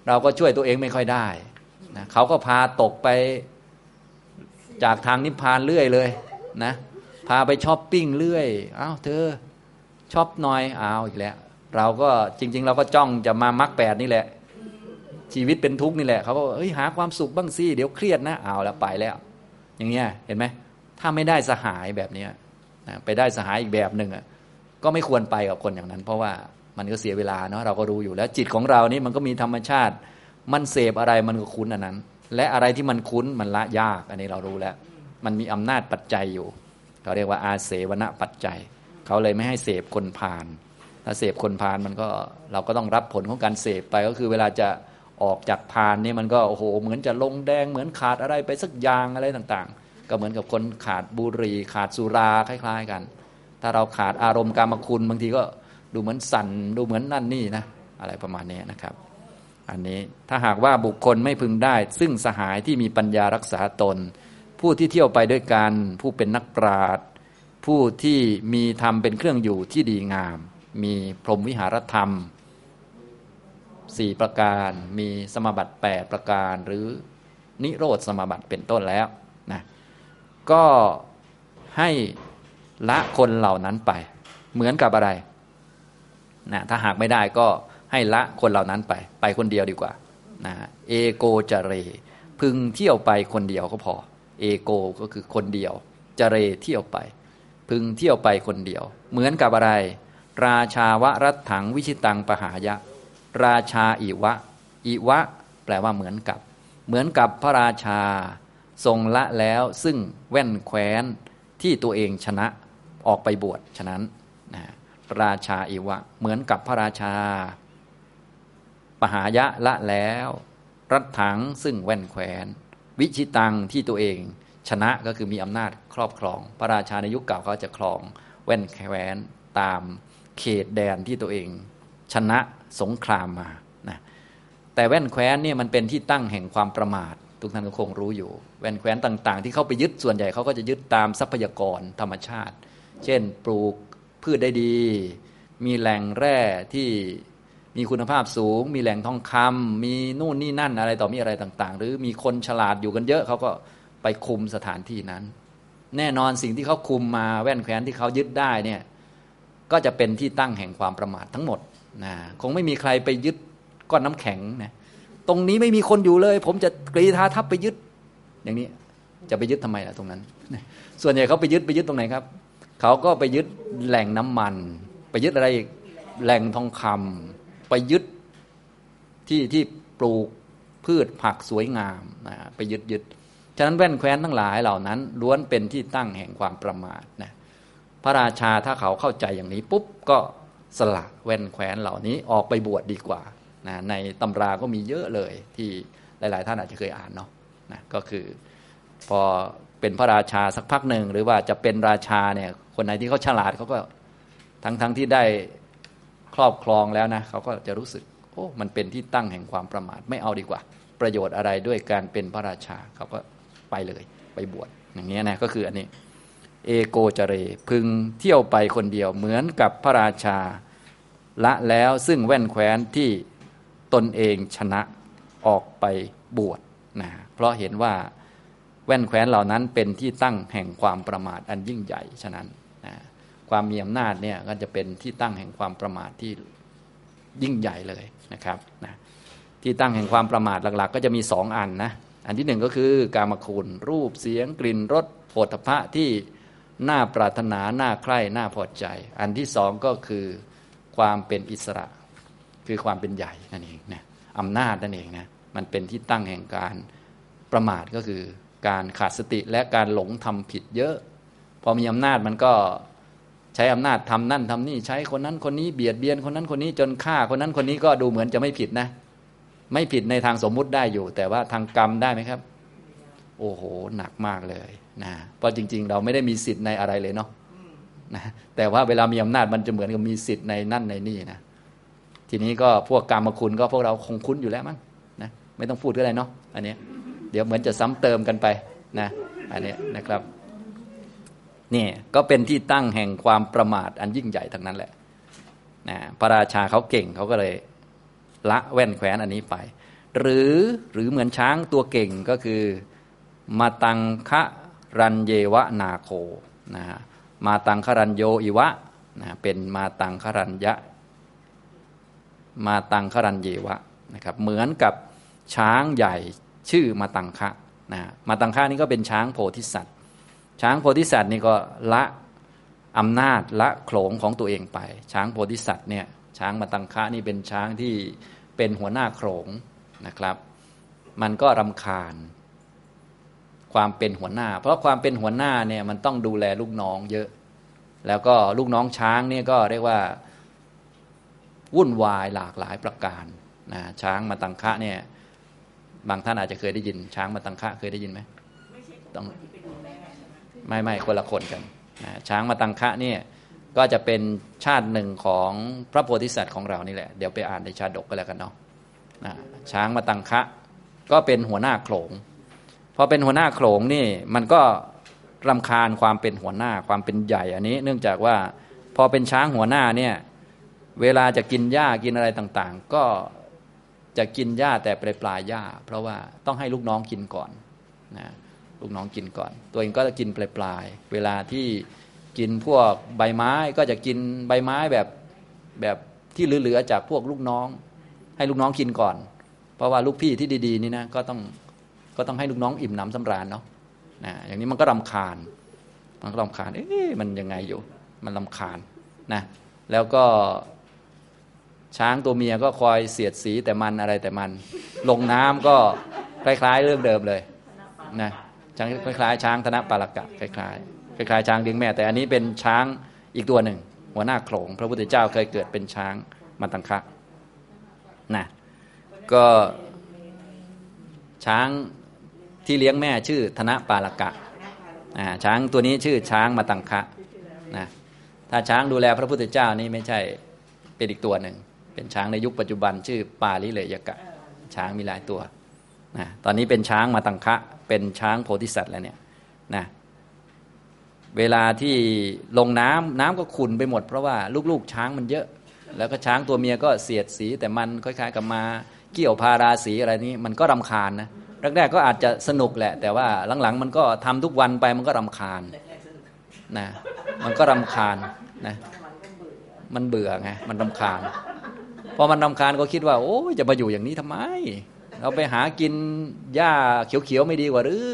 เราก็ช่วยตัวเองไม่ค่อยได้นะเขาก็พาตกไปจากทางนิพพานเรื่อยเลยนะพาไปช้อปปิ้งเรื่อยอ้าวเธอช้อปหน่อยอ้าวอีกแล้ว เราก็จริง ๆ เราก็จ้องจะมามักแปดนี่แหละ ชีวิตเป็นทุกข์นี่แหละเขาก็เฮ้ยหาความสุขบ้างสิเดี๋ยวเครียดนะเอาแล้วไปแล้ว อย่างเงี้ยเห็นไหมถ้าไม่ได้สหายแบบเนี้ยนะไปได้สหายอีกแบบหนึ่งอะก็ไม่ควรไปกับคนอย่างนั้น เพราะว่ามันก็เสียเวลาเนาะเราก็รู้อยู่แล้วจิตของเรานี่มันก็มีธรรมชาติ มันเสพอะไรมันก็คุ้นอันนั้น และอะไรที่มันคุ้นมันละยากอันนี้เรารู้แล้ว มันมีอำนาจปัจจัยอยู่เขาเรียกว่าอาเสวณปัจจัย เขาเลยไม่ให้เสพคนพาลถ้าเสพคนพาลมันก็เราก็ต้องรับผลของการเสพไปก็คือเวลาจะ ออกจากพานนี่มันก็โอ้โหเหมือนจะลงแดงเหมือนขาดอะไรไปสักอย่างอะไรต่างๆ ก็เหมือนกับคนขาดบุหรี่ขาดสุราคล้าย ๆ กัน ถ้าเราขาดอารมณ์กรรมคุณบางทีก็ดูเหมือนสั่นดูเหมือนนั่นนี่นะอะไรประมาณนี้นะครับ อันนี้ถ้าหากว่าบุคคลไม่พึงได้ ซึ่งสหายที่มีปัญญารักษาตน ผู้ที่เที่ยวไปด้วยกัน ผู้เป็นนักปราชญ์ผู้ที่มีธรรมเป็นเครื่องอยู่ที่ดีงาม มีพรหมวิหารธรรม สี่ประการมีสมบัติแปดประการ หรือนิโรธสมบัติเป็นต้นแล้วนะก็ให้ละคนเหล่านั้นไป เหมือนกับอะไรนะถ้าหากไม่ได้ก็ให้ละคนเหล่านั้นไป ไปคนเดียวดีกว่านะเอโกจเร พึงเที่ยวไปคนเดียวก็พอ เอโกก็คือคนเดียวจเรเที่ยวไป พึงเที่ยวไปคนเดียว เหมือนกับอะไร ราชาวรัตถังวิชิตังปหายะ ราชาอิวะ อิวะ แปลว่าเหมือนกับ เหมือนกับพระราชา ทรงละแล้วซึ่งแว่นแคว้นที่ตัวเองชนะออกไปบวชฉะนั้นนะราชาอิวะ เหมือนกับพระราชา ปหายะละแล้ว รัตถังซึ่งแว่นแคว้นวิชิตังที่ตัวเองชนะก็คือมีอำนาจครอบครอง พระราชาในยุคเก่าเขาจะครอง แว่นแคว้นตามเขตแดนที่ตัวเอง ชนะ สงครามมานะแต่แว่นแคว้นเนี่ยมันเป็นที่ตั้งแห่งความประมาท ทุกท่านก็คงรู้อยู่ แว่นแคว้นต่างๆ ที่เขาไปยึดส่วนใหญ่เขาก็จะยึดตามทรัพยากรธรรมชาติ เช่น ปลูกพืชได้ดี มีแหล่งแร่ที่มีคุณภาพสูง มีแหล่งทองคำมีนู่นนี่นั่นอะไรต่อมีอะไรต่างๆ หรือมีคนฉลาดอยู่กันเยอะเขาก็ไปคุมสถานที่นั้น แน่นอนสิ่งที่เขาคุมมาแว่นแคว้นที่เขายึดได้เนี่ยก็จะเป็นที่ตั้งแห่งความประมาททั้งหมด นะคงไม่มีใครไปยึดก้อนน้ำแข็งนะตรงนี้ไม่มีคนอยู่เลย ผมจะกรีธาทัพไปยึด อย่างนี้จะไปยึดทำไมล่ะตรงนั้น ส่วนใหญ่เขาไปยึดไปยึดตรงไหนครับ เขาก็ไปยึดแหล่งน้ำมัน ไปยึดอะไรอีกแหล่งทองคำไปยึดที่ที่ปลูกพืชผักสวยงามนะไปยึดยึดฉะนั้นแว่นแคว้นทั้งหลายเหล่านั้นล้วนเป็นที่ตั้งแห่งความประมาทนะพระราชาถ้าเขาเข้าใจอย่างนี้ปุ๊บก็ สละแว่นแคว้นเหล่านี้ออกไปบวชดดีกว่านะในตำราก็มีเยอะเลยที่หลาย ๆ ท่านอาจจะเคยอ่านเนาะนะก็คือพอเป็นพระราชาสักพักหนึ่งหรือว่าจะเป็นราชาเนี่ยคนไหนที่เขาฉลาดเขาก็ทั้งๆทที่ได้ครอบครองแล้วนะเขาก็จะรู้สึกโอ้มันเป็นที่ตั้งแห่งความประมาทไม่เอาดีกว่า ประโยชน์อะไรด้วยการเป็นพระราชาเขาก็ไปเลยไปบวชอย่างนี้นะก็คืออันนี้เอโกจเรพึงเที่ยวไปคนเดียวเหมือนกับพระราชา ละแล้วซึ่งแว่นแคว้นที่ตนเองชนะออกไปบวชนะเพราะเห็นว่าแว่นแคว้นเหล่านั้นเป็นที่ตั้งแห่งความประมาทอันยิ่งใหญ่ฉะนั้นนะความมีอำนาจเนี่ยก็จะเป็นที่ตั้งแห่งความประมาทที่ยิ่งใหญ่เลยนะครับนะที่ตั้งแห่งความประมาทหลักๆ ก็จะมีสองอันนะอันที่หนึ่งก็คือการมคุณรูปเสียงกลิ่นรสโผฏฐะที่น่าปรารถนาน่าใคร่น่าพอใจ อันที่สองก็คือ ความเป็นอิสระ คือความเป็นใหญ่นั่นเองนะอำนาจนั่นเองนะมันเป็นที่ตั้งแห่งการประมาทก็คือการขาดสติและการหลงทำผิดเยอะ พอมีอำนาจมันก็ใช้อำนาจทำนั่นทำนี่ใช้คนนั้นคนนี้เบียดเบียนคนนั้นคนนี้จนฆ่าคนนั้นคนนี้ก็ดูเหมือนจะไม่ผิดนะ ไม่ผิดในทางสมมุติได้อยู่ แต่ว่าทางกรรมได้ไหมครับ โอ้โห หนักมากเลยนะเพราะจริง ๆ เราไม่ได้มีสิทธิ์ในอะไรเลยเนาะ นะแต่ว่าเวลามีอำนาจมันจะเหมือนกับมีสิทธิ์ในนั่นในนี่นะทีนี้ก็พวกกรรมคุณก็พวกเราคงคุ้นอยู่แล้วมั้งนะไม่ต้องพูดก็ได้เนาะอันนี้เดี๋ยวเหมือนจะซ้ำเติมกันไปนะอันนี้นะครับนี่ก็เป็นที่ตั้งแห่งความประมาทอันยิ่งใหญ่ทั้งนั้นแหละนะพระราชาเขาเก่งเขาก็เลยละแว่นแขวนอันนี้ไป หรือหรือเหมือนช้างตัวเก่งก็คือมาตังคะรันเยวะนาโคนะ มาตังครันโยอิวะนะเป็นมาตังครันยะ มาตังครันเยวะนะครับเหมือนกับช้างใหญ่ชื่อมาตังคะนะมาตังคะนี่ก็เป็นช้างโพธิสัตว์ ช้างโพธิสัตว์นี่ก็ละอำนาจละโขลงของตัวเองไป ช้างโพธิสัตว์เนี่ยช้างมาตังคะนี่เป็นช้างที่เป็นหัวหน้าโขลงนะครับ มันก็รำคาญ ความเป็นหัวหน้า เพราะความเป็นหัวหน้าเนี่ยมันต้องดูแลลูกน้องเยอะ แล้วก็ลูกน้องช้างเนี่ยก็เรียกว่าวุ่นวายหลากหลายประการนะช้างมาตังคะเนี่ยบางท่านอาจจะเคยได้ยิน ช้างมาตังคะเคยได้ยินไหมต้องไม่ไม่คนละคนกันนะช้างมาตังคะเนี่ยก็จะเป็นชาติหนึ่งของพระโพธิสัตว์ของเรานี่แหละ เดี๋ยวไปอ่านในชาดกก็แล้วกันเนาะนะช้างมาตังคะ ก็เป็นหัวหน้าโขลง พอเป็นหัวหน้าโขลงนี่มันก็รำคาญความเป็นหัวหน้าความเป็นใหญ่อันนี้ เนื่องจากว่าพอเป็นช้างหัวหน้าเนี่ยเวลาจะกินหญ้ากินอะไรต่างๆ ก็จะกินหญ้าแต่ปลายปลายหญ้า เพราะว่าต้องให้ลูกน้องกินก่อนนะลูกน้องกินก่อน ตัวเองก็จะกินปลายปลายเวลาที่กินพวกใบไม้ก็จะกินใบไม้แบบแบบที่เหลือๆจากพวกลูกน้อง ให้ลูกน้องกินก่อน เพราะว่าลูกพี่ที่ดี ๆ นี่นะก็ต้อง ก็ต้องให้ลูกน้องอิ่มหนำสำราญเนาะนะอย่างนี้มันก็รำคาญ มันก็รำคาญเอ๊ะมันยังไงอยู่ มันรำคาญนะแล้วก็ช้างตัวเมียก็คอยเสียดสีแต่มันอะไรแต่มัน ลงน้ำก็คล้ายๆเรื่องเดิมเลยนะช้างคล้ายๆ ช้างธนปารกะคล้ายๆคล้ายๆช้างเลี้ยงแม่ แต่อันนี้เป็นช้างอีกตัวหนึ่ง หัวหน้าโขลงพระพุทธเจ้าเคยเกิดเป็นช้างมาตังคะนะก็ช้าง ที่เลี้ยงแม่ชื่อธนปาลกะช้างตัวนี้ชื่อช้างมาตังคะนะถ้าช้างดูแลพระพุทธเจ้านี่ไม่ใช่เป็นอีกตัวหนึ่ง เป็นช้างในยุคปัจจุบันชื่อปาลิเลยกะ ช้างมีหลายตัวนะตอนนี้เป็นช้างมาตังคะ เป็นช้างโพธิสัตว์แล้วเนี่ยนะเวลาที่ลงน้ำน้ำก็ขุ่นไปหมดเพราะว่าลูกๆ ช้างมันเยอะ แล้วก็ช้างตัวเมียก็เสียดสีแต่มันคล้ายๆกับมาเกี่ยวพาราสีอะไรนี้มันก็รำคาญนะ แรกๆก็อาจจะสนุกแหละ แต่ว่าหลังๆ มันก็ทำทุกวันไปมันก็รำคาญนะมันก็รำคาญนะมันเบื่อไงมันรำคาญพอมันรำคาญก็คิดว่า โอ้จะมาอยู่อย่างนี้ทำไม เราไปหากินหญ้าเขียวๆไม่ดีกว่าหรือ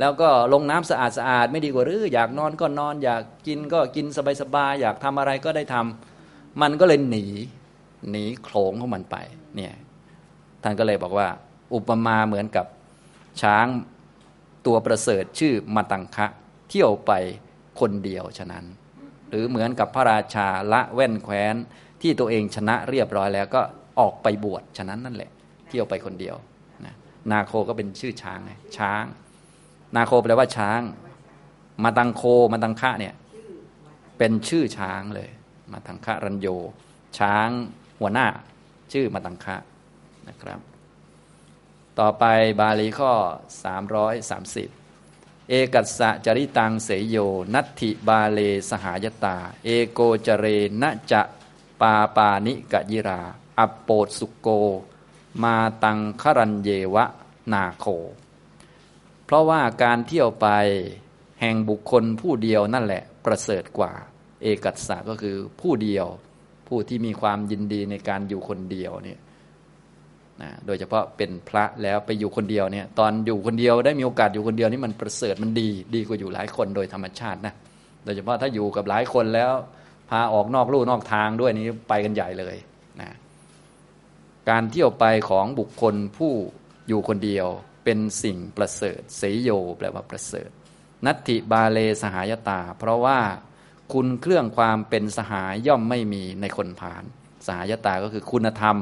แล้วก็ลงน้ำสะอาดสะอาดไม่ดีกว่าหรืออยากนอนก็นอน อยากกินก็กินสบายๆอยากทำอะไรก็ได้ทำมันก็เลยหนี หนีโขลงของมันไป เนี่ยท่านก็เลยบอกว่า อุปมาเหมือนกับช้างตัวประเสริฐชื่อมาตังคะ เที่ยวไปคนเดียวฉะนั้น หรือเหมือนกับพระราชาละแว่นแคว้นที่ตัวเองชนะเรียบร้อยแล้วก็ออกไปบวชฉะนั้นนั่นแหละ เที่ยวไปคนเดียวนะนาโคก็เป็นชื่อช้างไงช้าง นาโคแปลว่าช้าง มาตังโคมาตังคะเนี่ยเป็นชื่อช้างเลย มาตังคะรัญโย ช้างหัวหน้า ชื่อมาตังคะนะครับ ต่อไปบาลีข้อ 330 เอกัสสะจริตังเสยโย นัตถิบาเลสหายตา เอโกจเรนะจะปาปานิกยิรา อัปโปดสุโก มาตังครันเยวะนาโค เพราะว่าการเที่ยวไปแห่งบุคคลผู้เดียวนั่นแหละประเสริฐกว่า เอกัสสะก็คือผู้เดียว ผู้ที่มีความยินดีในการอยู่คนเดียวเนี่ย นะโดยเฉพาะเป็นพระแล้วไปอยู่คนเดียวเนี่ยตอนอยู่คนเดียวได้มีโอกาสอยู่คนเดียวนี่มันประเสริฐมันดี ดีกว่าอยู่หลายคนโดยธรรมชาตินะโดยเฉพาะถ้าอยู่กับหลายคนแล้ว พาออกนอกลู่นอกทางด้วยนี้ไปกันใหญ่เลยนะการเที่ยวไปของบุคคลผู้อยู่คนเดียวเป็นสิ่งประเสริฐเสยโยแปลว่าประเสริฐ นัตถิบาเลสหายตา เพราะว่าคุณเครื่องความเป็นสหายย่อมไม่มีในคนผ่าน สหายตาก็คือคุณธรรม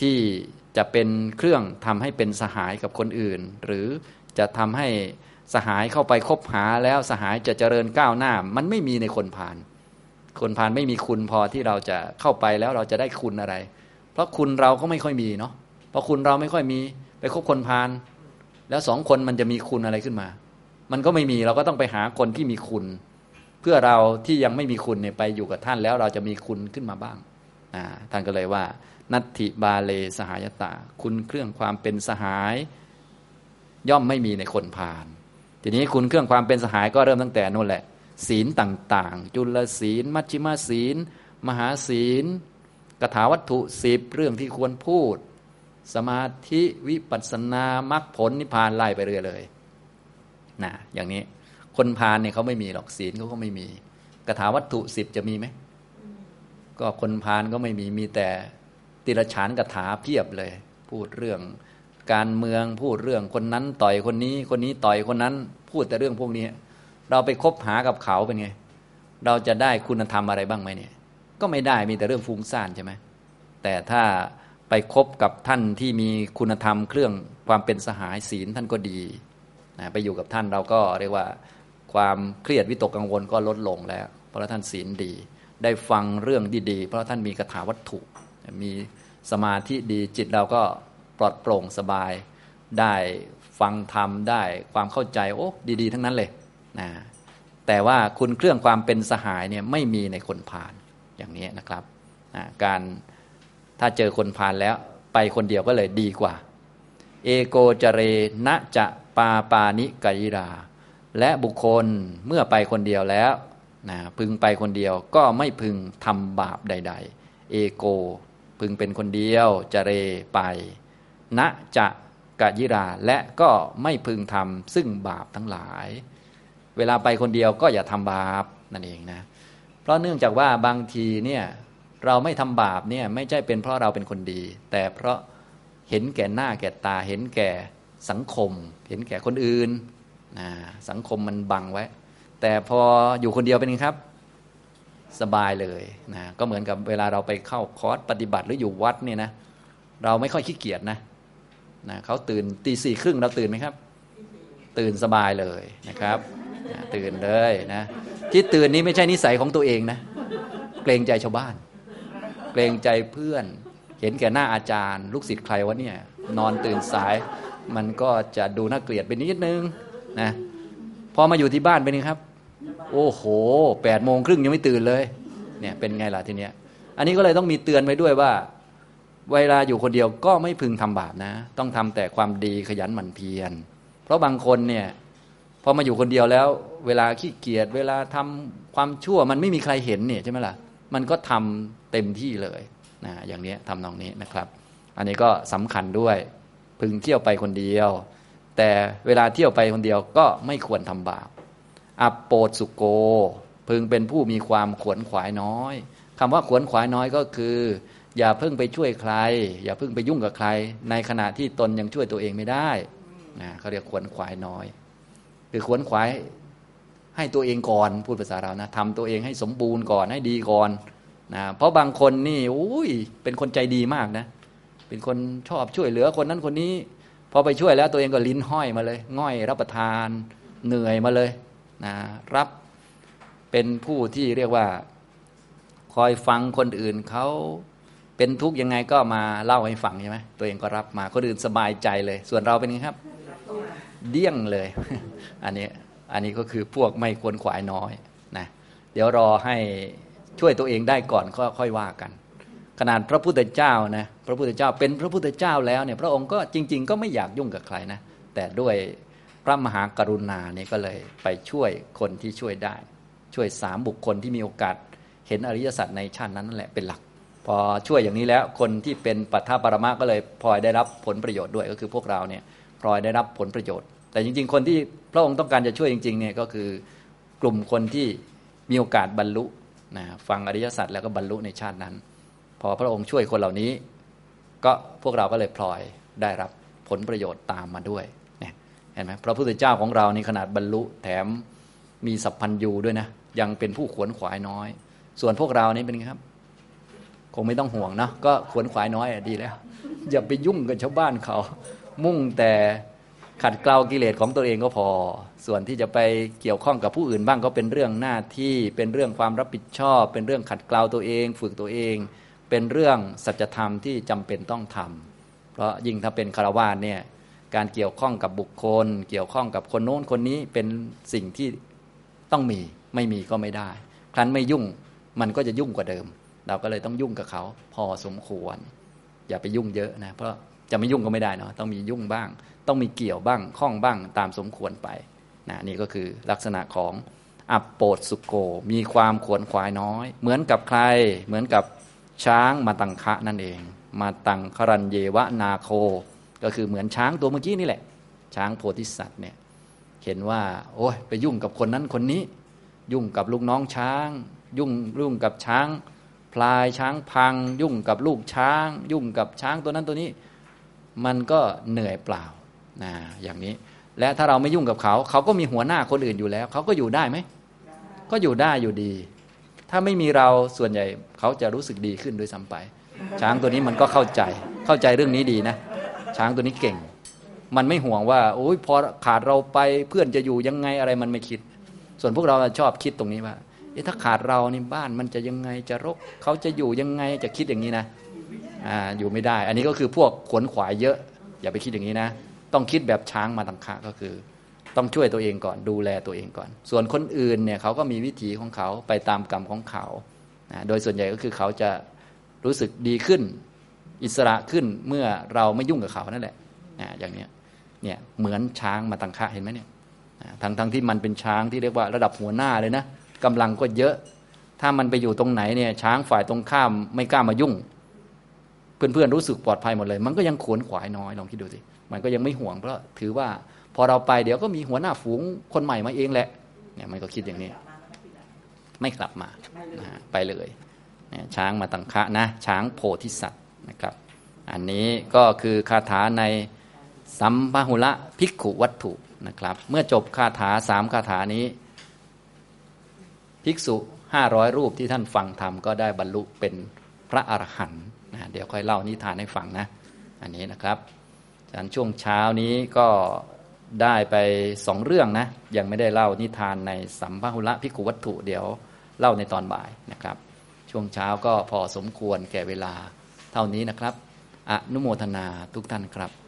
ที่ จะเป็นเครื่องทำให้เป็นสหายกับคนอื่น หรือจะทำให้สหายเข้าไปคบหาแล้วสหายจะเจริญก้าวหน้า มันไม่มีในคนผ่าน คนผ่านไม่มีคุณพอที่เราจะเข้าไปแล้วเราจะได้คุณอะไร เพราะคุณเราก็ไม่ค่อยมีเนาะเพราะคุณเราไม่ค่อยมีไปคบคนผ่าน แล้วสองคนมันจะมีคุณอะไรขึ้นมา มันก็ไม่มีเราก็ต้องไปหาคนที่มีคุณ เพื่อเราที่ยังไม่มีคุณเนี่ยไปอยู่กับท่านแล้วเราจะมีคุณขึ้นมาบ้าง ท่านก็เลยว่า นัตถิบาเลสหายตา คุณเครื่องความเป็นสหาย ย่อมไม่มีในคนพาลทีนี้คุณเครื่องความเป็นสหายก็เริ่มตั้งแต่นู่นแหละ ศีลต่างๆ จุลศีล มัชฌิมาศีล มหาศีลกถาวัตถุสิบเรื่องที่ควรพูด สมาธิวิปัสสนามรรคผลนิพพานไล่ไปเรื่อยเลยนะอย่างนี้คนพาลเนี่ยเขาไม่มีหรอกศีลเขาก็ไม่มีกถาวัตถุสิบจะมีไหม ก็คนพาลก็ไม่มีมีแต่ติรฉานกถาเพียบเลย พูดเรื่องการเมืองพูดเรื่องคนนั้นต่อยคนนี้ คนนี้ต่อยคนนั้น พูดแต่เรื่องพวกนี้ เราไปคบหากับเขาเป็นไง เราจะได้คุณธรรมอะไรบ้างไหมเนี่ย ก็ไม่ได้มีแต่เรื่องฟุ้งซ่านใช่ไหมแต่ถ้าไปคบกับท่านที่มีคุณธรรมเครื่องความเป็นสหายศีลท่านก็ดีนะไปอยู่กับท่านเราก็เรียกว่า ความเครียดวิตกกังวลก็ลดลงแล้ว เพราะท่านศีลดี ได้ฟังเรื่องดีๆ เพราะท่านมีคาถาวัตถุ มีสมาธิดีจิตเราก็ปลอดโปร่งสบาย ได้ฟังธรรมได้ความเข้าใจโอ้ดีๆ ทั้งนั้นเลยนะแต่ว่าคุณเครื่องความเป็นสหายเนี่ยไม่มีในคนพาลอย่างนี้นะครับนะการถ้าเจอคนพาลแล้วไปคนเดียวก็เลยดีกว่า เอโกจเรณจะปาปานิกายรา และบุคคลเมื่อไปคนเดียวแล้ว นะพึงไปคนเดียวก็ไม่พึงทำบาปใด ๆ เอโก พึงเป็นคนเดียวจะเรไปณจะกะยิราและก็ไม่พึงทำซึ่งบาปทั้งหลาย เวลาไปคนเดียวก็อย่าทำบาปนั่นเองนะ เพราะเนื่องจากว่าบางทีเนี่ยเราไม่ทำบาปเนี่ยไม่ใช่เป็นเพราะเราเป็นคนดี แต่เพราะเห็นแก่หน้าแก่ตาเห็นแก่สังคม เห็นแก่คนอื่นนะสังคมมันบังไว้ แต่พออยู่คนเดียวเป็นไงครับ สบายเลยนะก็เหมือนกับเวลาเราไปเข้าคอร์สปฏิบัติหรืออยู่วัดเนี่ยนะ เราไม่ค่อยขี้เกียจนะนะเขาตื่นตีสี่ครึ่งเราตื่นไหมครับ ตื่นสบายเลยนะครับนะตื่นเลยนะที่ตื่นนี้ไม่ใช่นิสัยของตัวเองนะ เกรงใจชาวบ้าน เกรงใจเพื่อน เห็นแก่หน้าอาจารย์ ลูกศิษย์ใครวะเนี่ยนอนตื่นสาย มันก็จะดูน่าเกลียดไปนิดนึงนะพอมาอยู่ที่บ้านเป็นไงครับ โอ้โหแปดโมงครึ่งยังไม่ตื่นเลย เนี่ยเป็นไงล่ะทีเนี้ย อันนี้ก็เลยต้องมีเตือนไว้ด้วยว่า เวลาอยู่คนเดียวก็ไม่พึงทำบาปนะ ต้องทำแต่ความดีขยันหมั่นเพียร เพราะบางคนเนี่ยพอมาอยู่คนเดียวแล้ว เวลาขี้เกียจเวลาทำความชั่วมันไม่มีใครเห็นเนี่ยใช่ไหมล่ะ มันก็ทำเต็มที่เลยนะอย่างนี้ทำนองนี้นะครับ อันนี้ก็สำคัญด้วย พึงเที่ยวไปคนเดียว แต่เวลาเที่ยวไปคนเดียวก็ไม่ควรทำบาป อัปโปสุโก พึงเป็นผู้มีความขวนขวายน้อยคำว่าขวนขวายน้อยก็คือ อย่าเพิ่งไปช่วยใคร อย่าเพิ่งไปยุ่งกับใคร ในขณะที่ตนยังช่วยตัวเองไม่ได้นะเขาเรียกขวนขวายน้อย คือขวนขวายให้ตัวเองก่อนพูดภาษาเรานะทำตัวเองให้สมบูรณ์ก่อนให้ดีก่อนนะเพราะบางคนนี่อุ้ยเป็นคนใจดีมากนะ เป็นคนชอบช่วยเหลือคนนั้นคนนี้ พอไปช่วยแล้วตัวเองก็ลิ้นห้อยมาเลย ง่อยรับประทาน เหนื่อยมาเลย นะรับเป็นผู้ที่เรียกว่าคอยฟังคนอื่นเขาเป็นทุกข์ยังไงก็มาเล่าให้ฟังใช่ไหมตัวเองก็รับมาคนอื่นสบายใจเลย ส่วนเราเป็นไงครับ เดี้ยงเลย อันนี้อันนี้ก็คือพวกไม่ควรขวายน้อยนะเดี๋ยวรอให้ช่วยตัวเองได้ก่อนก็ค่อยว่ากัน ขนาดพระพุทธเจ้านะพระพุทธเจ้าเป็นพระพุทธเจ้าแล้วเนี่ยพระองค์ก็จริง ๆ ก็ไม่อยากยุ่งกับใครนะแต่ด้วย พระมหากรุณาเนี่ยก็เลยไปช่วยคนที่ช่วยได้ ช่วยสามบุคคลที่มีโอกาส เห็นอริยสัจในชาตินั้นนั่นแหละเป็นหลัก พอช่วยอย่างนี้แล้วคนที่เป็นปัทภปรมาก็เลยพลอยได้รับผลประโยชน์ด้วยก็คือพวกเราเนี่ยพลอยได้รับผลประโยชน์ แต่จริง ๆ คนที่พระองค์ต้องการจะช่วยจริงๆเนี่ยก็คือกลุ่มคนที่มีโอกาสบรรลุนะฟังอริยสัจแล้วก็บรรลุในชาตินั้น พอพระองค์ช่วยคนเหล่านี้ ก็พวกเราก็เลยพลอยได้รับผลประโยชน์ตามมาด้วย เห็นไหมพระพุทธเจ้าของเรานี่ขนาดบรรลุแถมมีสัพพัญญูด้วยนะ ยังเป็นผู้ขวนขวายน้อย ส่วนพวกเรานี่เป็นไงครับ คงไม่ต้องห่วงนะก็ขวนขวายน้อยดีแล้ว อย่าไปยุ่งกับชาวบ้านเขา มุ่งแต่ขัดเกลากิเลสของตัวเองก็พอ ส่วนที่จะไปเกี่ยวข้องกับผู้อื่นบ้างก็เป็นเรื่องหน้าที่เป็นเรื่องความรับผิดชอบ เป็นเรื่องขัดเกลาตัวเอง ฝึกตัวเอง เป็นเรื่องสัจธรรมที่จำเป็นต้องทำเพราะยิ่งถ้าเป็นคารวะเนี่ย การเกี่ยวข้องกับบุคคล เกี่ยวข้องกับคนโน้นคนนี้เป็นสิ่งที่ต้องมีไม่มีก็ไม่ได้ ครั้นไม่ยุ่งมันก็จะยุ่งกว่าเดิม เราก็เลยต้องยุ่งกับเขาพอสมควร อย่าไปยุ่งเยอะนะ เพราะจะไม่ยุ่งก็ไม่ได้เนาะต้องมียุ่งบ้าง ต้องมีเกี่ยวบ้างข้องบ้างตามสมควรไปนะนี่ก็คือลักษณะของอัปโปดสุโก มีความขวนขวายน้อย เหมือนกับใคร เหมือนกับช้างมาตังคะนั่นเอง มาตังครันเยวะนาโค ก็คือเหมือนช้างตัวเมื่อกี้นี่แหละ ช้างโพธิสัตว์เนี่ยเห็นว่า โอ้ยไปยุ่งกับคนนั้นคนนี้ ยุ่งกับลูกน้องช้าง ยุ่งยุ่งกับช้าง พลายช้างพัง ยุ่งกับลูกช้าง ยุ่งกับช้างตัวนั้นตัวนี้ มันก็เหนื่อยเปล่านะอย่างนี้ และถ้าเราไม่ยุ่งกับเขา เขาก็มีหัวหน้าคนอื่นอยู่แล้ว เขาก็อยู่ได้ไหมก็อยู่ได้อยู่ดี ถ้าไม่มีเราส่วนใหญ่เขาจะรู้สึกดีขึ้นด้วยซ้ำไป ช้างตัวนี้มันก็เข้าใจเข้าใจเรื่องนี้ดีนะ ช้างตัวนี้เก่ง มันไม่ห่วงว่าโอ้ยพอขาดเราไปเพื่อนจะอยู่ยังไงอะไรมันไม่คิด ส่วนพวกเราชอบคิดตรงนี้ว่าเอ๊ะถ้าขาดเรานี่บ้านมันจะยังไงจะรกเขาจะอยู่ยังไงจะคิดอย่างนี้นะอ่าอยู่ไม่ได้ อันนี้ก็คือพวกขวนขวายเยอะ อย่าไปคิดอย่างนี้นะ ต้องคิดแบบช้างมาตังคะก็คือ ต้องช่วยตัวเองก่อนดูแลตัวเองก่อน ส่วนคนอื่นเนี่ยเขาก็มีวิถีของเขาไปตามกรรมของเขาโดยส่วนใหญ่ก็คือเขาจะรู้สึกดีขึ้น อิสระขึ้นเมื่อเราไม่ยุ่งกับเขานั่นแหละอย่างนี้เนี่ยเหมือนช้างมาตังคะเห็นไหมเนี่ยทั้งทั้งที่มันเป็นช้างที่เรียกว่าระดับหัวหน้าเลยนะกำลังก็เยอะ ถ้ามันไปอยู่ตรงไหนเนี่ยช้างฝ่ายตรงข้ามไม่กล้ามายุ่ง เพื่อนๆรู้สึกปลอดภัยหมดเลย มันก็ยังขวนขวายน้อยลองคิดดูสิมันก็ยังไม่ห่วงเพราะถือว่าพอเราไปเดี๋ยวก็มีหัวหน้าฝูงคนใหม่มาเองแหละเนี่ยมันก็คิดอย่างนี้ ไม่กลับมาไปเลยเนี่ยช้างมาตังคะนะ ช้างโพธิสัตว์ นะครับ อันนี้ก็คือคาถาในสัมพหุละภิกขุวัตถุนะครับ เมื่อจบคาถาสามคาถานี้ ภิกษุห้าร้อยรูปที่ท่านฟังธรรมก็ได้บรรลุเป็นพระอรหันต์นะเดี๋ยวค่อยเล่านิทานให้ฟังนะ อันนี้นะครับฉะนั้นช่วงเช้านี้ก็ได้ไปสองเรื่องนะ ยังไม่ได้เล่านิทานในสัมภหุละพิกุวัตถุเดี๋ยวเล่าในตอนบ่ายนะครับ ช่วงเช้าก็พอสมควรแก่เวลา เท่านี้นะครับ อนุโมทนาทุกท่านครับ